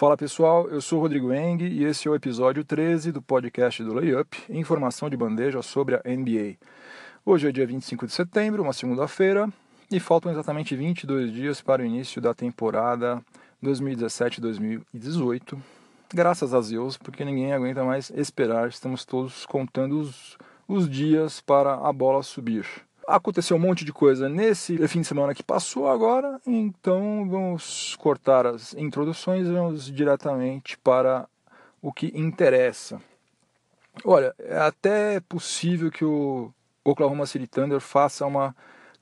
Fala pessoal, eu sou Rodrigo Eng e esse é o episódio 13 do podcast do Layup, informação de bandeja sobre a NBA. Hoje é dia 25 de setembro, uma segunda-feira, e faltam exatamente 22 dias para o início da temporada 2017-2018. Graças a Deus, porque ninguém aguenta mais esperar, estamos todos contando os, os dias para a bola subir. Aconteceu um monte de coisa nesse fim de semana que passou agora, então vamos cortar as introduções e vamos diretamente para o que interessa. Olha, é até possível que o Oklahoma City Thunder faça uma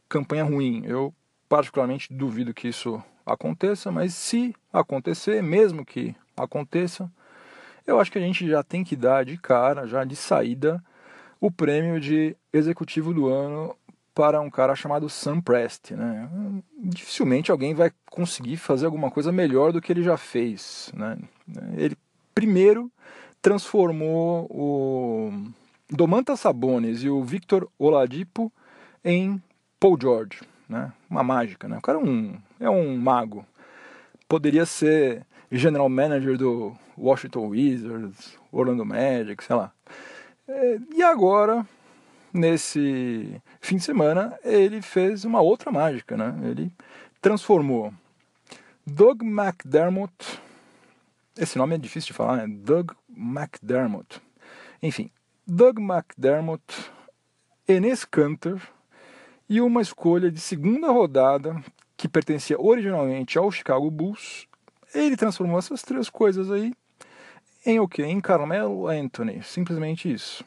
campanha ruim. Eu particularmente duvido que isso aconteça, mas se acontecer, mesmo que aconteça, eu acho que a gente já tem que dar de cara, já de saída, o prêmio de executivo do ano para um cara chamado Sam Prest. Né? Dificilmente alguém vai conseguir fazer alguma coisa melhor do que ele já fez. Né? Ele primeiro transformou o Domantas Sabonis e o Victor Oladipo em Paul George. Né? Uma mágica. Né? O cara é um, é um mago. Poderia ser general manager do Washington Wizards, Orlando Magic, sei lá. É, e agora nesse fim de semana, ele fez uma outra mágica, né? Ele transformou Doug McDermott, esse nome é difícil de falar, né? Doug McDermott. Enfim, Doug McDermott, Enes Kanter e uma escolha de segunda rodada que pertencia originalmente ao Chicago Bulls. Ele transformou essas três coisas aí em o quê? Em Carmelo Anthony, simplesmente isso.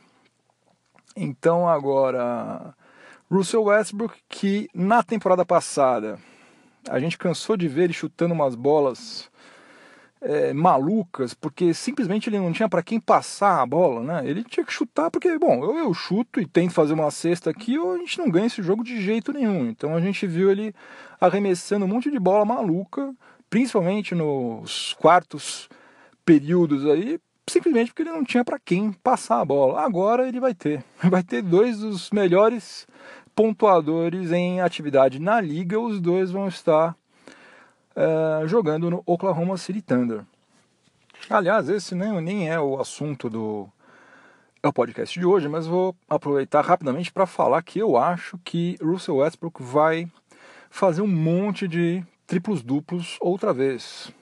Então agora, Russell Westbrook, que na temporada passada a gente cansou de ver ele chutando umas bolas é, malucas, porque simplesmente ele não tinha para quem passar a bola, né? Ele tinha que chutar, porque, bom, eu, eu chuto e tento fazer uma cesta aqui, ou a gente não ganha esse jogo de jeito nenhum. Então a gente viu ele arremessando um monte de bola maluca, principalmente nos quartos períodos aí, simplesmente porque ele não tinha para quem passar a bola. Agora ele vai ter. Vai ter dois dos melhores pontuadores em atividade na liga. Os dois vão estar é, jogando no Oklahoma City Thunder. Aliás, esse nem, nem é o assunto do é o podcast de hoje, mas vou aproveitar rapidamente para falar que eu acho que Russell Westbrook vai fazer um monte de triplos duplos outra vez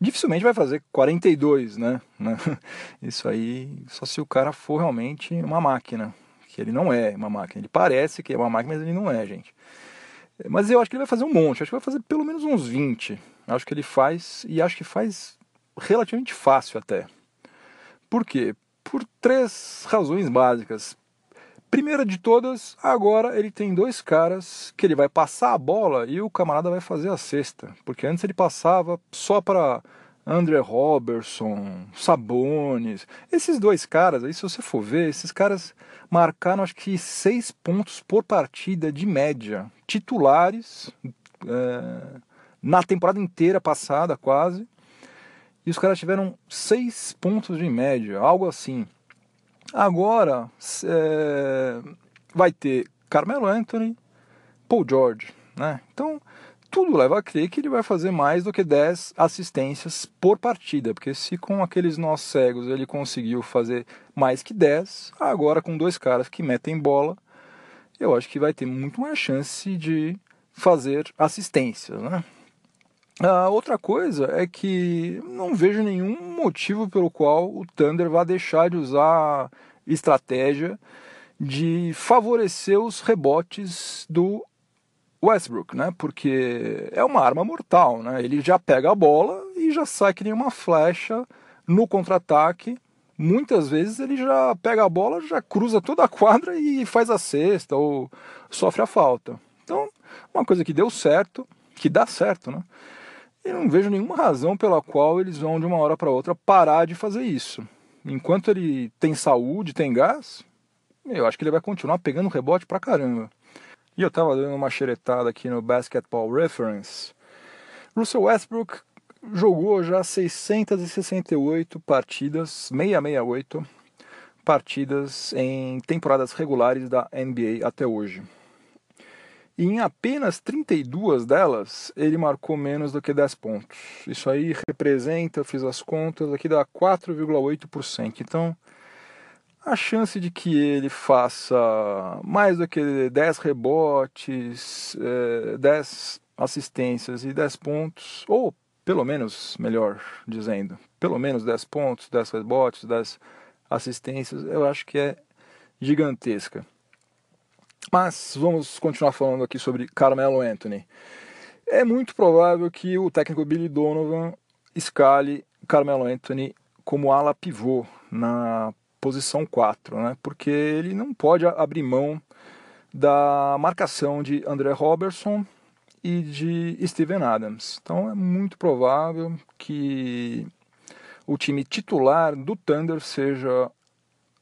dificilmente vai fazer 42, né? Isso aí, só se o cara for realmente uma máquina, que ele não é uma máquina. Ele parece que é uma máquina, mas ele não é, gente. Mas eu acho que ele vai fazer um monte, acho que vai fazer pelo menos uns 20. Acho que ele faz, e acho que faz relativamente fácil até. Por quê? Por três razões básicas. Primeira de todas, agora ele tem dois caras que ele vai passar a bola e o camarada vai fazer a cesta. Porque antes ele passava só para André Robertson, Sabonis. Esses dois caras aí, se você for ver, esses caras marcaram acho que seis pontos por partida de média. Titulares é, na temporada inteira passada, quase. E os caras tiveram seis pontos de média, algo assim. Agora é, vai ter Carmelo Anthony, Paul George, né? Então tudo leva a crer que ele vai fazer mais do que 10 assistências por partida, porque se com aqueles nós cegos ele conseguiu fazer mais que 10, agora com dois caras que metem bola, eu acho que vai ter muito mais chance de fazer assistências, né? A outra coisa é que não vejo nenhum motivo pelo qual o Thunder vai deixar de usar estratégia de favorecer os rebotes do Westbrook, né? Porque é uma arma mortal, né? Ele já pega a bola e já sai que nem uma flecha no contra-ataque. Muitas vezes ele já pega a bola, já cruza toda a quadra e faz a cesta ou sofre a falta. Então, uma coisa que deu certo, que dá certo, né? E não vejo nenhuma razão pela qual eles vão de uma hora para outra parar de fazer isso. Enquanto ele tem saúde, tem gás, eu acho que ele vai continuar pegando rebote pra caramba. E eu estava dando uma xeretada aqui no Basketball Reference. Russell Westbrook jogou já 668 partidas, 668 partidas em temporadas regulares da NBA até hoje. E em apenas 32 delas, ele marcou menos do que 10 pontos. Isso aí representa, fiz as contas, aqui dá 4,8%. Então, a chance de que ele faça mais do que 10 rebotes, é, 10 assistências e 10 pontos, ou pelo menos, melhor dizendo, pelo menos 10 pontos, 10 rebotes, 10 assistências, eu acho que é gigantesca. Mas vamos continuar falando aqui sobre Carmelo Anthony. É muito provável que o técnico Billy Donovan escale Carmelo Anthony como ala pivô na posição 4, né? porque ele não pode abrir mão da marcação de André Robertson e de Steven Adams. Então é muito provável que o time titular do Thunder seja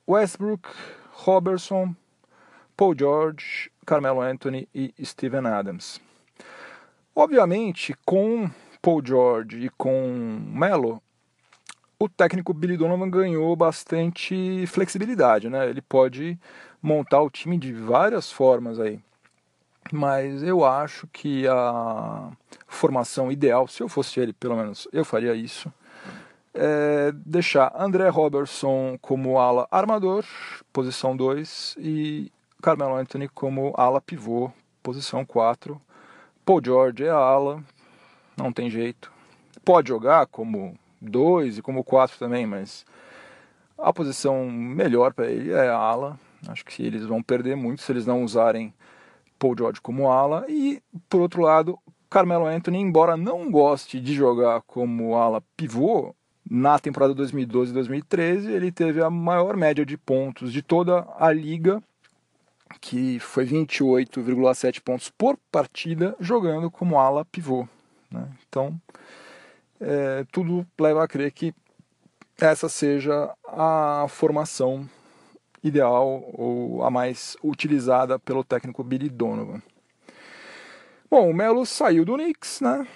Westbrook, Robertson, Paul George, Carmelo Anthony e Steven Adams. Obviamente, com Paul George e com Melo, o técnico Billy Donovan ganhou bastante flexibilidade, né? Ele pode montar o time de várias formas aí. Mas eu acho que a formação ideal, se eu fosse ele, pelo menos eu faria isso, é deixar André Robertson como ala armador, posição 2, e Carmelo Anthony como ala pivô, posição 4. Paul George é ala, não tem jeito. Pode jogar como 2 e como 4 também, mas a posição melhor para ele é a ala. Acho que eles vão perder muito se eles não usarem Paul George como ala. E, por outro lado, Carmelo Anthony, embora não goste de jogar como ala pivô, na temporada 2012 e 2013 ele teve a maior média de pontos de toda a liga que foi 28,7 pontos por partida jogando como ala pivô. Né? Então, é, tudo leva a crer que essa seja a formação ideal ou a mais utilizada pelo técnico Billy Donovan. Bom, o Melo saiu do Knicks, né?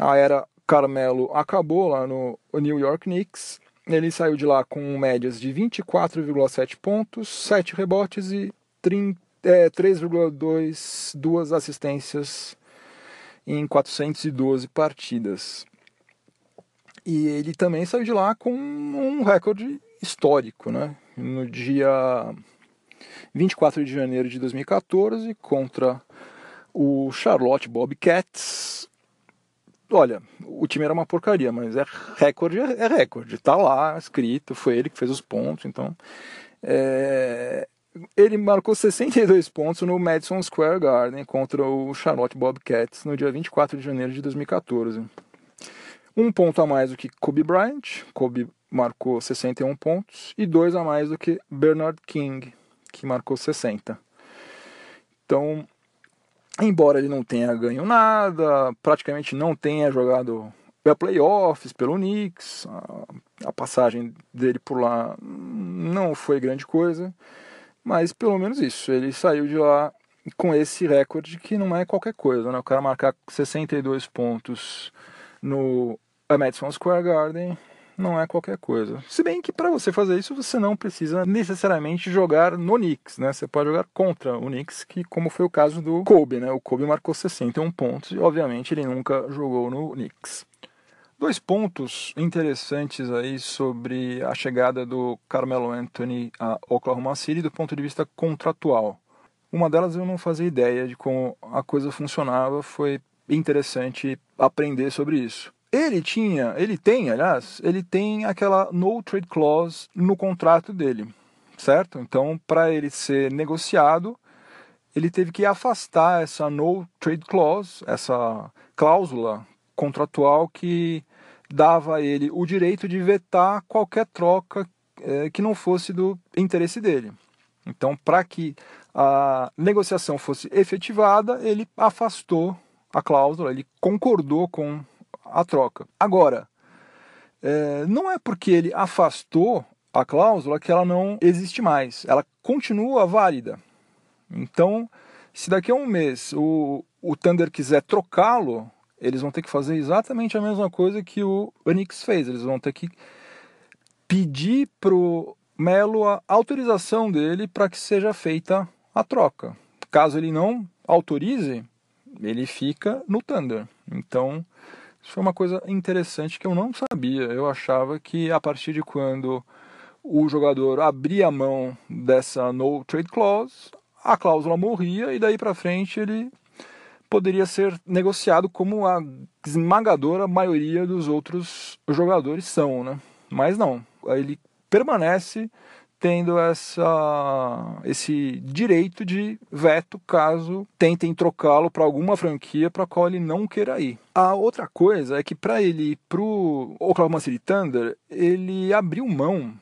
A era Carmelo acabou lá no New York Knicks. Ele saiu de lá com médias de 24,7 pontos, 7 rebotes e é, 3,2 duas assistências em 412 partidas. E ele também saiu de lá com um recorde histórico, né? No dia 24 de janeiro de 2014, contra o Charlotte Bobcats. Olha, o time era uma porcaria, mas é recorde, é recorde. Tá lá escrito, foi ele que fez os pontos, então é, ele marcou 62 pontos no Madison Square Garden contra o Charlotte Bobcats no dia 24 de janeiro de 2014. Um ponto a mais do que Kobe Bryant, Kobe marcou 61 pontos, e dois a mais do que Bernard King, que marcou 60. Então, embora ele não tenha ganho nada, praticamente não tenha jogado playoffs pelo Knicks, a, a passagem dele por lá não foi grande coisa. Mas pelo menos isso, ele saiu de lá com esse recorde que não é qualquer coisa, né? O cara marcar 62 pontos no Madison Square Garden não é qualquer coisa. Se bem que para você fazer isso você não precisa necessariamente jogar no Knicks, né? Você pode jogar contra o Knicks, que como foi o caso do Kobe, né? O Kobe marcou 61 pontos e obviamente ele nunca jogou no Knicks. Dois pontos interessantes aí sobre a chegada do Carmelo Anthony a Oklahoma City do ponto de vista contratual. Uma delas eu não fazia ideia de como a coisa funcionava, foi interessante aprender sobre isso. Ele tinha, ele tem, aliás, ele tem aquela no trade clause no contrato dele, certo? Então, para ele ser negociado, ele teve que afastar essa no trade clause, essa cláusula contratual que dava a ele o direito de vetar qualquer troca é, que não fosse do interesse dele. Então, para que a negociação fosse efetivada, ele afastou a cláusula, ele concordou com a troca. Agora, é, não é porque ele afastou a cláusula que ela não existe mais, ela continua válida. Então, se daqui a um mês o, o Thunder quiser trocá-lo, eles vão ter que fazer exatamente a mesma coisa que o Knicks fez. Eles vão ter que pedir pro Melo a autorização dele para que seja feita a troca. Caso ele não autorize, ele fica no Thunder. Então, isso foi uma coisa interessante que eu não sabia. Eu achava que a partir de quando o jogador abria a mão dessa no trade clause, a cláusula morria e daí para frente ele poderia ser negociado como a esmagadora maioria dos outros jogadores são, né? Mas não, ele permanece tendo essa, esse direito de veto caso tentem trocá-lo para alguma franquia para a qual ele não queira ir. A outra coisa é que para ele para o Oklahoma City Thunder, ele abriu mão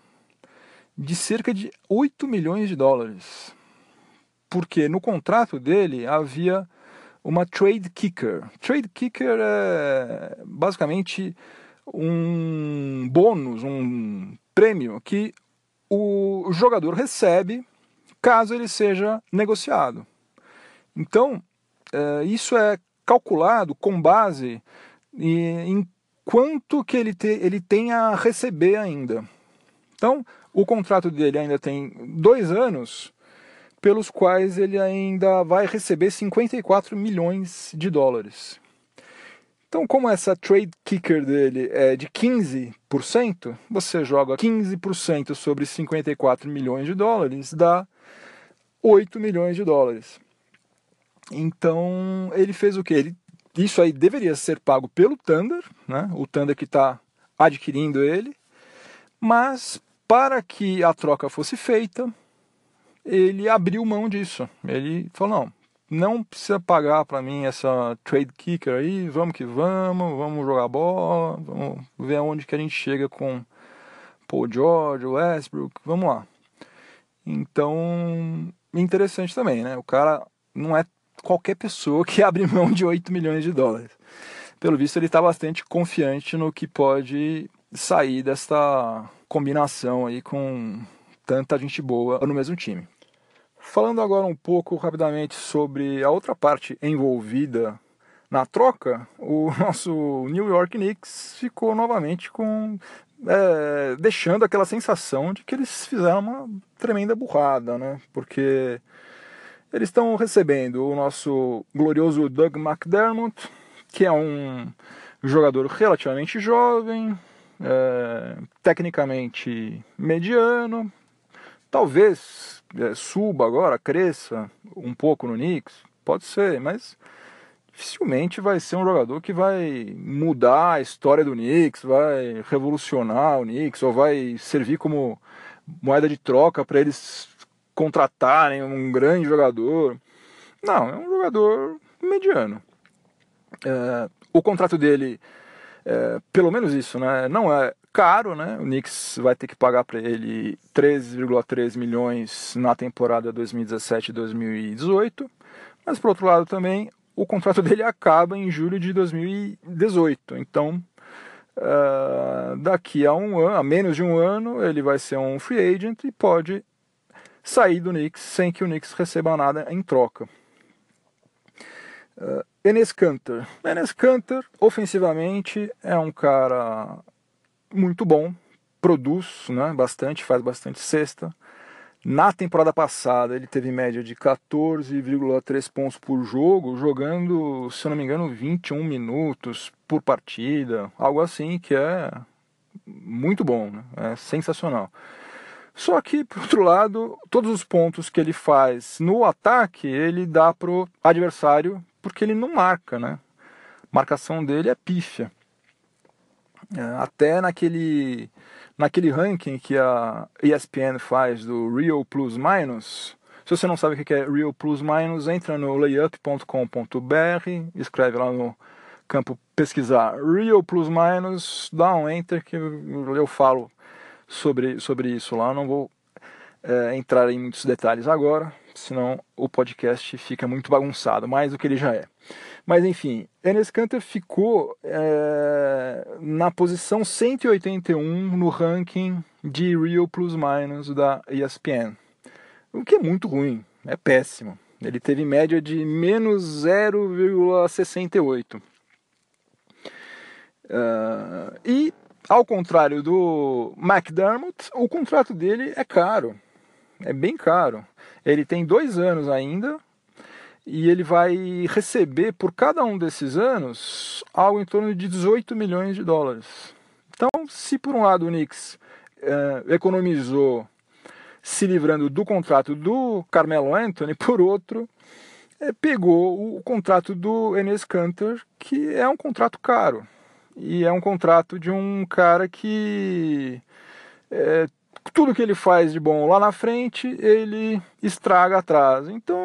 de cerca de 8 milhões de dólares. Porque no contrato dele havia uma trade kicker. Trade kicker é basicamente um bônus, um prêmio que o jogador recebe caso ele seja negociado. Então, é, isso é calculado com base em quanto que ele, te, ele tem a receber ainda. Então, o contrato dele ainda tem dois anos, pelos quais ele ainda vai receber 54 milhões de dólares. Então, como essa trade kicker dele é de 15%, você joga 15% sobre 54 milhões de dólares, dá 8 milhões de dólares. Então, ele fez o que? Ele, isso aí deveria ser pago pelo Thunder, né? o Thunder que está adquirindo ele, mas para que a troca fosse feita, ele abriu mão disso. Ele falou: não, não precisa pagar para mim essa trade kicker aí, vamos que vamos, vamos jogar bola, vamos ver aonde que a gente chega com Paul George, Westbrook, vamos lá. Então, interessante também, né? O cara não é qualquer pessoa que abre mão de 8 milhões de dólares. Pelo visto, ele está bastante confiante no que pode sair desta combinação aí com tanta gente boa no mesmo time. Falando agora um pouco rapidamente sobre a outra parte envolvida na troca, o nosso New York Knicks ficou novamente com é, deixando aquela sensação de que eles fizeram uma tremenda burrada, né? Porque eles estão recebendo o nosso glorioso Doug McDermott, que é um jogador relativamente jovem, é, tecnicamente mediano, talvez suba agora, cresça um pouco no Knicks, pode ser, mas dificilmente vai ser um jogador que vai mudar a história do Knicks, vai revolucionar o Knicks, ou vai servir como moeda de troca para eles contratarem um grande jogador. Não, é um jogador mediano. É, o contrato dele, é, pelo menos isso, né, não é caro, né? O Knicks vai ter que pagar para ele 13,3 milhões na temporada 2017-2018. Mas por outro lado também o contrato dele acaba em julho de 2018. Então uh, daqui a um ano, a menos de um ano, ele vai ser um free agent e pode sair do Knicks sem que o Knicks receba nada em troca. Uh, Enes Kanter. Enes Kanter, ofensivamente, é um cara muito bom, produz né, bastante, faz bastante cesta. Na temporada passada ele teve média de 14,3 pontos por jogo, jogando, se eu não me engano, 21 minutos por partida, algo assim que é muito bom, né? é sensacional. Só que, por outro lado, todos os pontos que ele faz no ataque, ele dá pro adversário porque ele não marca, né? A marcação dele é pífia. É, até naquele, naquele ranking que a ESPN faz do Real Plus Minus. Se você não sabe o que é Real Plus Minus, entra no layup.com.br, escreve lá no campo pesquisar Real Plus Minus, dá um enter que eu falo sobre, sobre isso lá. Não vou é, entrar em muitos detalhes agora, senão o podcast fica muito bagunçado, mais do que ele já é. Mas enfim, Enes Kanter ficou é, na posição 181 no ranking de Real Plus Minus da ESPN. O que é muito ruim, é péssimo. Ele teve média de menos 0,68. Uh, e, ao contrário do McDermott, o contrato dele é caro. É bem caro. Ele tem dois anos ainda e ele vai receber por cada um desses anos algo em torno de 18 milhões de dólares. Então, se por um lado o Knicks eh, economizou se livrando do contrato do Carmelo Anthony, por outro, eh, pegou o contrato do Enes Kanter, que é um contrato caro. E é um contrato de um cara que eh, tudo que ele faz de bom lá na frente, ele estraga atrás. Então,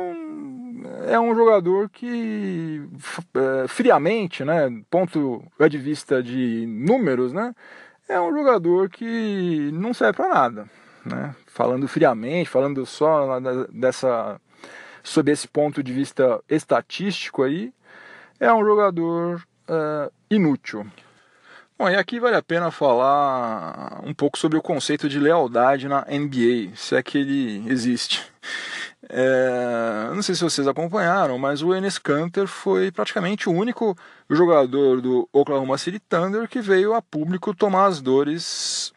é um jogador que é, friamente, né, ponto de vista de números, né, é um jogador que não serve para nada, né? Falando friamente, falando só dessa sob esse ponto de vista estatístico aí, é um jogador uh, inútil. Bom, e aqui vale a pena falar um pouco sobre o conceito de lealdade na NBA, se é que ele existe. É, não sei se vocês acompanharam, mas o Enes Kanter foi praticamente o único jogador do Oklahoma City Thunder que veio a público tomar as dores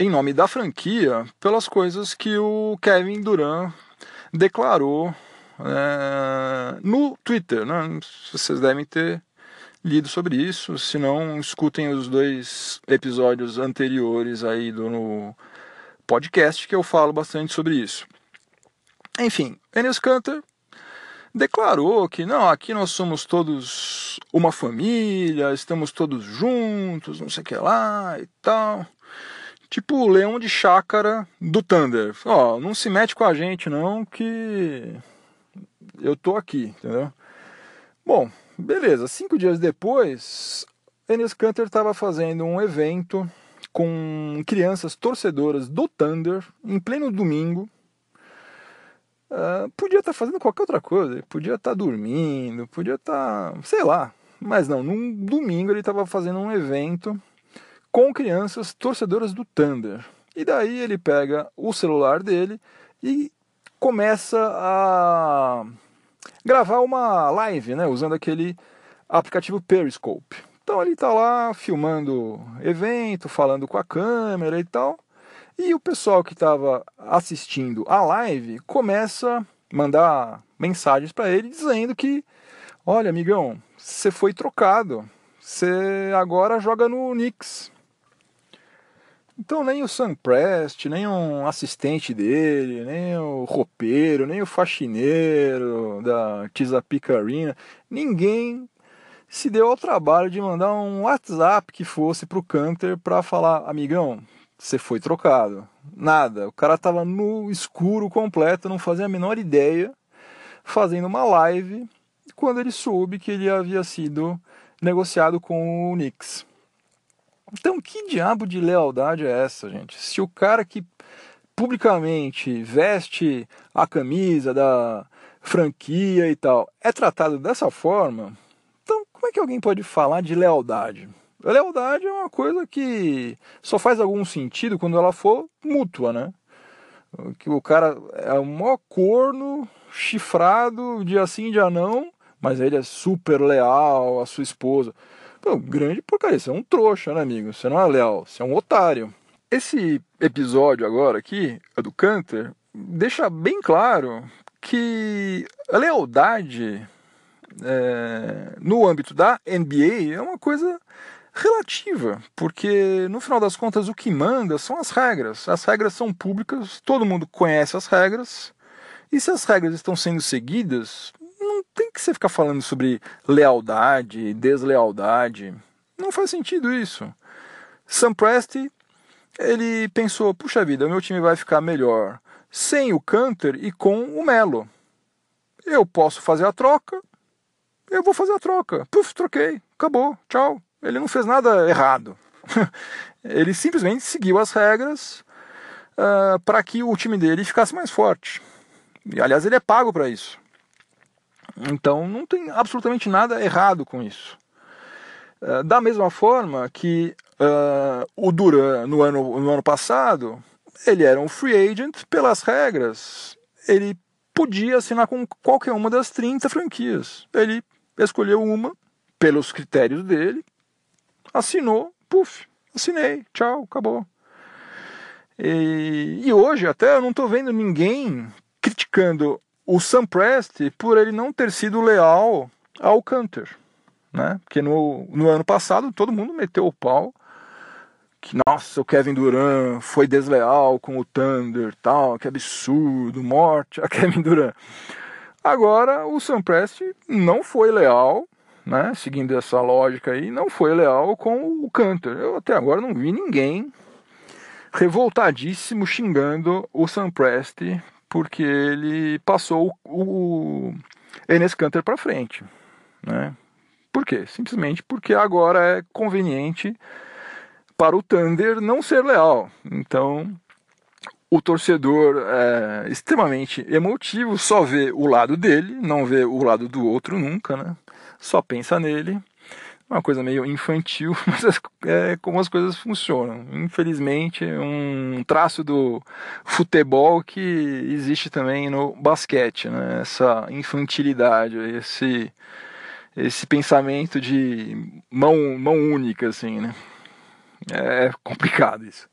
em nome da franquia pelas coisas que o Kevin Durant declarou é, no Twitter. Né? Vocês devem ter lido sobre isso, se não, escutem os dois episódios anteriores aí do podcast que eu falo bastante sobre isso. Enfim, Enes Kanter declarou que não, aqui nós somos todos uma família, estamos todos juntos, não sei o que lá e tal. Tipo o leão de chácara do Thunder. Ó, não se mete com a gente não que eu tô aqui, entendeu? Bom, beleza. Cinco dias depois, Enes Kanter estava fazendo um evento com crianças torcedoras do Thunder em pleno domingo Uh, podia estar tá fazendo qualquer outra coisa, podia estar tá dormindo, podia estar, tá, sei lá. Mas não, num domingo ele estava fazendo um evento com crianças torcedoras do Thunder. E daí ele pega o celular dele e começa a gravar uma live, né, usando aquele aplicativo Periscope. Então ele está lá filmando evento, falando com a câmera e tal. E o pessoal que estava assistindo a live começa a mandar mensagens para ele dizendo que, olha, amigão, você foi trocado, você agora joga no Knicks. Então nem o Sam Prest, nem um assistente dele, nem o roupeiro, nem o faxineiro da Arena, ninguém se deu ao trabalho de mandar um WhatsApp que fosse para o Canter para falar, amigão, você foi trocado. Nada. O cara tava no escuro completo, não fazia a menor ideia, fazendo uma live quando ele soube que ele havia sido negociado com o Knicks. Então, que diabo de lealdade é essa, gente? Se o cara que publicamente veste a camisa da franquia e tal é tratado dessa forma, então como é que alguém pode falar de lealdade? A lealdade é uma coisa que só faz algum sentido quando ela for mútua, né? Que o cara é um maior corno, chifrado, dia sim, dia não, mas ele é super leal à sua esposa. Pô, grande porcaria, você é um trouxa, né, amigo? Você não é leal, você é um otário. Esse episódio agora aqui, do Canter, deixa bem claro que a lealdade é, no âmbito da NBA é uma coisa relativa, porque no final das contas o que manda são as regras. As regras são públicas, todo mundo conhece as regras, e se as regras estão sendo seguidas, não tem que você ficar falando sobre lealdade, deslealdade. Não faz sentido isso. Sam Presti, ele pensou, puxa vida, o meu time vai ficar melhor sem o Canter e com o Melo. Eu posso fazer a troca, eu vou fazer a troca. Puf, troquei, acabou, tchau. Ele não fez nada errado. ele simplesmente seguiu as regras uh, para que o time dele ficasse mais forte. E, aliás, ele é pago para isso. Então não tem absolutamente nada errado com isso. Uh, da mesma forma que uh, o Duran no ano, no ano passado, ele era um free agent pelas regras. Ele podia assinar com qualquer uma das 30 franquias. Ele escolheu uma pelos critérios dele assinou, puf, assinei, tchau, acabou. E, e hoje até eu não estou vendo ninguém criticando o Sam Prest por ele não ter sido leal ao Canter, né? Porque no, no ano passado todo mundo meteu o pau que nossa, o Kevin Durant foi desleal com o Thunder, tal, que absurdo, morte a Kevin Durant. Agora o Sam Prest não foi leal, né? Seguindo essa lógica aí, não foi leal com o Cantor. Eu até agora não vi ninguém revoltadíssimo xingando o Sam Prest porque ele passou o, Enes Cantor para frente, né? Por quê? Simplesmente porque agora é conveniente para o Thunder não ser leal. Então, o torcedor é extremamente emotivo, só vê o lado dele, não vê o lado do outro nunca, né? Só pensa nele. Uma coisa meio infantil, mas é como as coisas funcionam. Infelizmente, um traço do futebol que existe também no basquete, né? Essa infantilidade, esse esse pensamento de mão mão única assim, né? É complicado isso.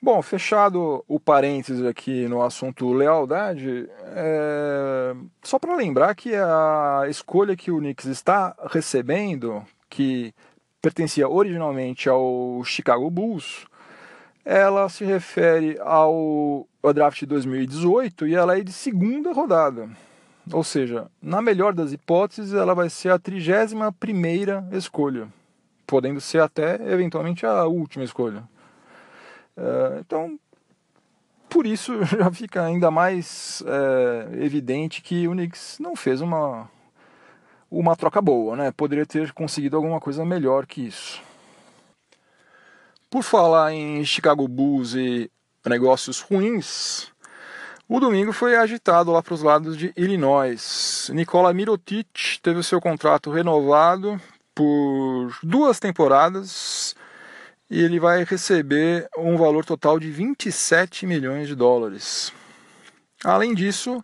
Bom, fechado o parênteses aqui no assunto lealdade, é... só para lembrar que a escolha que o Knicks está recebendo, que pertencia originalmente ao Chicago Bulls, ela se refere ao, ao draft de 2018 e ela é de segunda rodada. Ou seja, na melhor das hipóteses, ela vai ser a 31 primeira escolha podendo ser até eventualmente a última escolha. É, então, por isso já fica ainda mais é, evidente que o Knicks não fez uma, uma troca boa, né? Poderia ter conseguido alguma coisa melhor que isso. Por falar em Chicago Bulls e negócios ruins, o domingo foi agitado lá para os lados de Illinois. Nikola Mirotic teve o seu contrato renovado por duas temporadas e ele vai receber um valor total de 27 milhões de dólares. Além disso,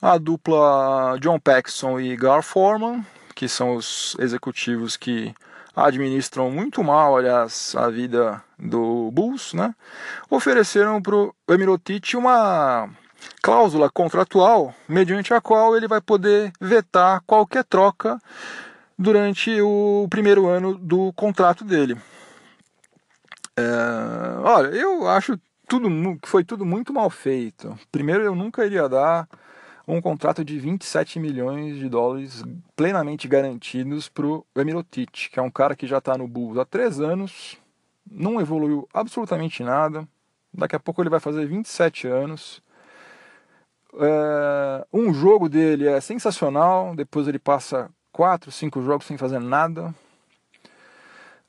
a dupla John Paxson e Gar Forman, que são os executivos que administram muito mal, aliás, a vida do Bulls, né? ofereceram para o Emirotic uma cláusula contratual mediante a qual ele vai poder vetar qualquer troca durante o primeiro ano do contrato dele. É, olha, eu acho tudo que foi tudo muito mal feito. Primeiro, eu nunca iria dar um contrato de 27 milhões de dólares plenamente garantidos para o Emirotic, que é um cara que já está no Bulls há três anos, não evoluiu absolutamente nada. Daqui a pouco ele vai fazer 27 anos. É, um jogo dele é sensacional, depois ele passa quatro, cinco jogos sem fazer nada.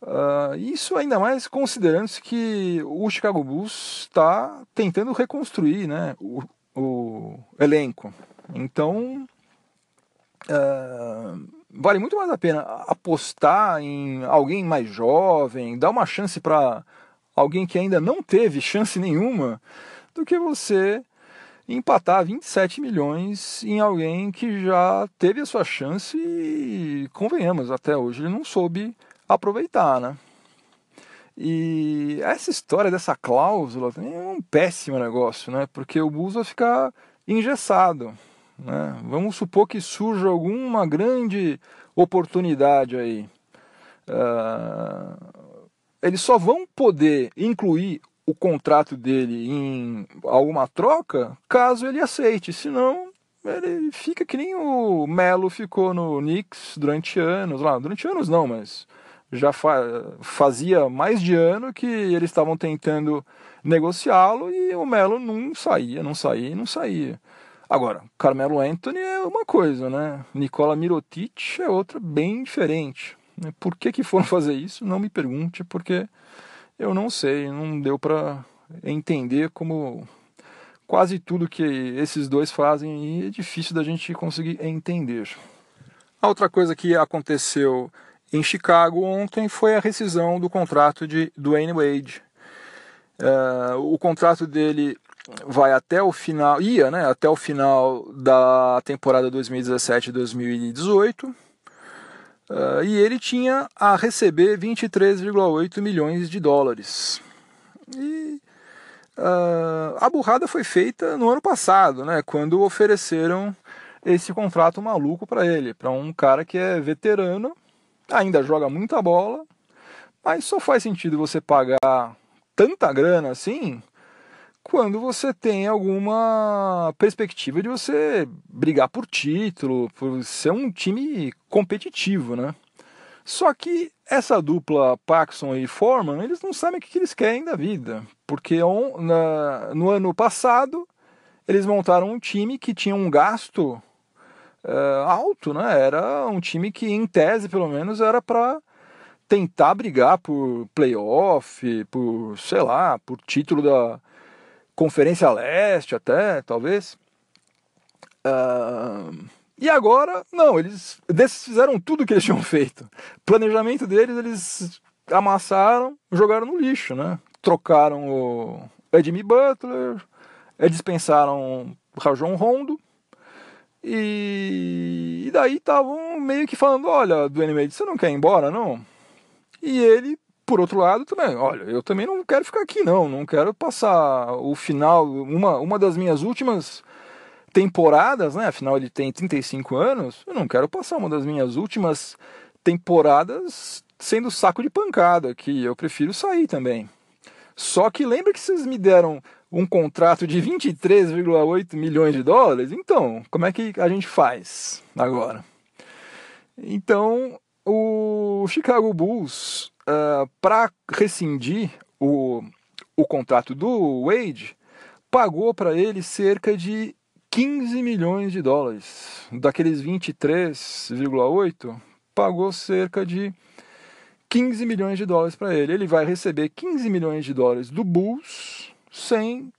Uh, isso ainda mais considerando-se que o Chicago Bulls está tentando reconstruir né, o, o elenco. Então, uh, vale muito mais a pena apostar em alguém mais jovem, dar uma chance para alguém que ainda não teve chance nenhuma, do que você empatar 27 milhões em alguém que já teve a sua chance e, convenhamos, até hoje ele não soube aproveitar, né? E essa história dessa cláusula é um péssimo negócio, né? Porque o Bulls vai ficar engessado. Né? Vamos supor que surja alguma grande oportunidade aí. Uh, eles só vão poder incluir o contrato dele em alguma troca, caso ele aceite. Senão, ele fica que nem o Melo ficou no Knicks durante anos. Lá, durante anos não, mas já fa fazia mais de ano que eles estavam tentando negociá-lo e o Melo não saía, não saía, não saía. Agora, Carmelo Anthony é uma coisa, né? Nicola Mirotic é outra bem diferente. Por que, que foram fazer isso? Não me pergunte, porque eu não sei, não deu para entender como quase tudo que esses dois fazem e é difícil da gente conseguir entender. A outra coisa que aconteceu em Chicago ontem foi a rescisão do contrato de Dwayne Wade. Uh, o contrato dele vai até o final, ia, né, até o final da temporada 2017-2018. Uh, e ele tinha a receber 23,8 milhões de dólares. E Uh, a burrada foi feita no ano passado, né, quando ofereceram esse contrato maluco para ele, para um cara que é veterano, ainda joga muita bola, mas só faz sentido você pagar tanta grana assim quando você tem alguma perspectiva de você brigar por título, por ser um time competitivo, né? Só que essa dupla Paxson e Foreman, eles não sabem o que eles querem da vida, porque on, na, no ano passado eles montaram um time que tinha um gasto uh, alto, né? Era um time que, em tese, pelo menos, era para tentar brigar por playoff, por, sei lá, por título da Conferência Leste até, talvez. Uh, e agora, não, eles fizeram tudo o que eles tinham feito. planejamento deles, eles amassaram, jogaram no lixo, né? Trocaram o Edmee Butler, dispensaram Rajon Rondo, e, e daí estavam meio que falando, olha, do Wade, você não quer ir embora, não? E ele por outro lado, também, olha, eu também não quero ficar aqui, não. Não quero passar o final, uma, uma das minhas últimas temporadas, né? Afinal, ele tem 35 anos. Eu não quero passar uma das minhas últimas temporadas sendo saco de pancada, que eu prefiro sair também. Só que lembra que vocês me deram um contrato de 23,8 milhões de dólares? Então, como é que a gente faz agora? Então, o Chicago Bulls uh, ah, para rescindir o, o contrato do Wade, pagou para ele cerca de 15 milhões de dólares. Daqueles 23,8, pagou cerca de 15 milhões de dólares para ele. Ele vai receber 15 milhões de dólares do Bulls sem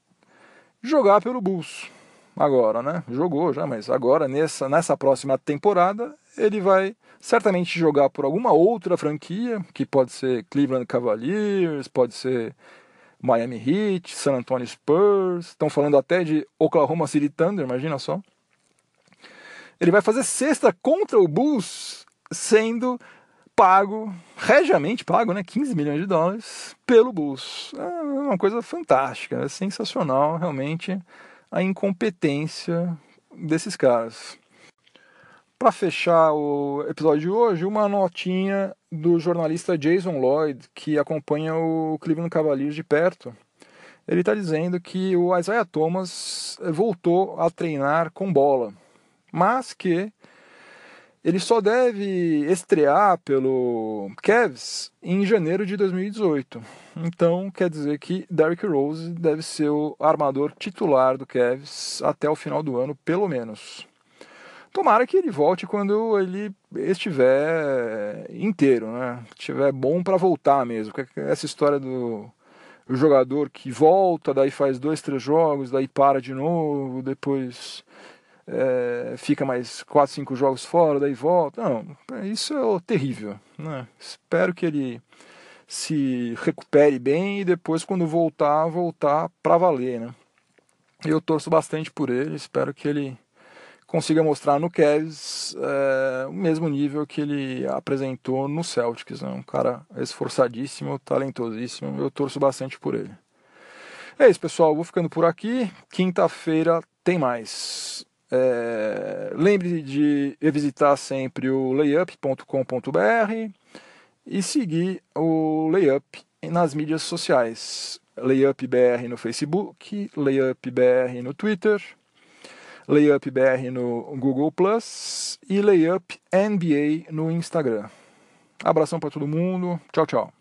jogar pelo Bulls. Agora, né? Jogou já, mas agora nessa, nessa próxima temporada ele vai certamente jogar por alguma outra franquia, que pode ser Cleveland Cavaliers, pode ser Miami Heat, San Antonio Spurs, estão falando até de Oklahoma City Thunder, imagina só. Ele vai fazer sexta contra o Bulls, sendo pago, regiamente pago, né, 15 milhões de dólares pelo Bulls. É uma coisa fantástica, é sensacional realmente a incompetência desses caras. Para fechar o episódio de hoje, uma notinha do jornalista Jason Lloyd, que acompanha o Cleveland Cavaliers de perto. Ele está dizendo que o Isaiah Thomas voltou a treinar com bola, mas que ele só deve estrear pelo Cavs em janeiro de 2018. Então quer dizer que Derrick Rose deve ser o armador titular do Cavs até o final do ano, pelo menos. Tomara que ele volte quando ele estiver inteiro, né? Estiver bom para voltar mesmo. Essa história do jogador que volta, daí faz dois, três jogos, daí para de novo, depois é, fica mais quatro, cinco jogos fora, daí volta. Não, isso é terrível. Né? Espero que ele se recupere bem e depois, quando voltar, voltar para valer, né? Eu torço bastante por ele, espero que ele consiga mostrar no Cavs é, o mesmo nível que ele apresentou no Celtics. Né? Um cara esforçadíssimo, talentosíssimo. Eu torço bastante por ele. É isso, pessoal. Vou ficando por aqui. Quinta-feira tem mais. É, lembre de visitar sempre o layup.com.br e seguir o Layup nas mídias sociais. LayupBR no Facebook, LayupBR no Twitter Layup BR no Google Plus e Layup NBA no Instagram. Abração para todo mundo. Tchau, tchau.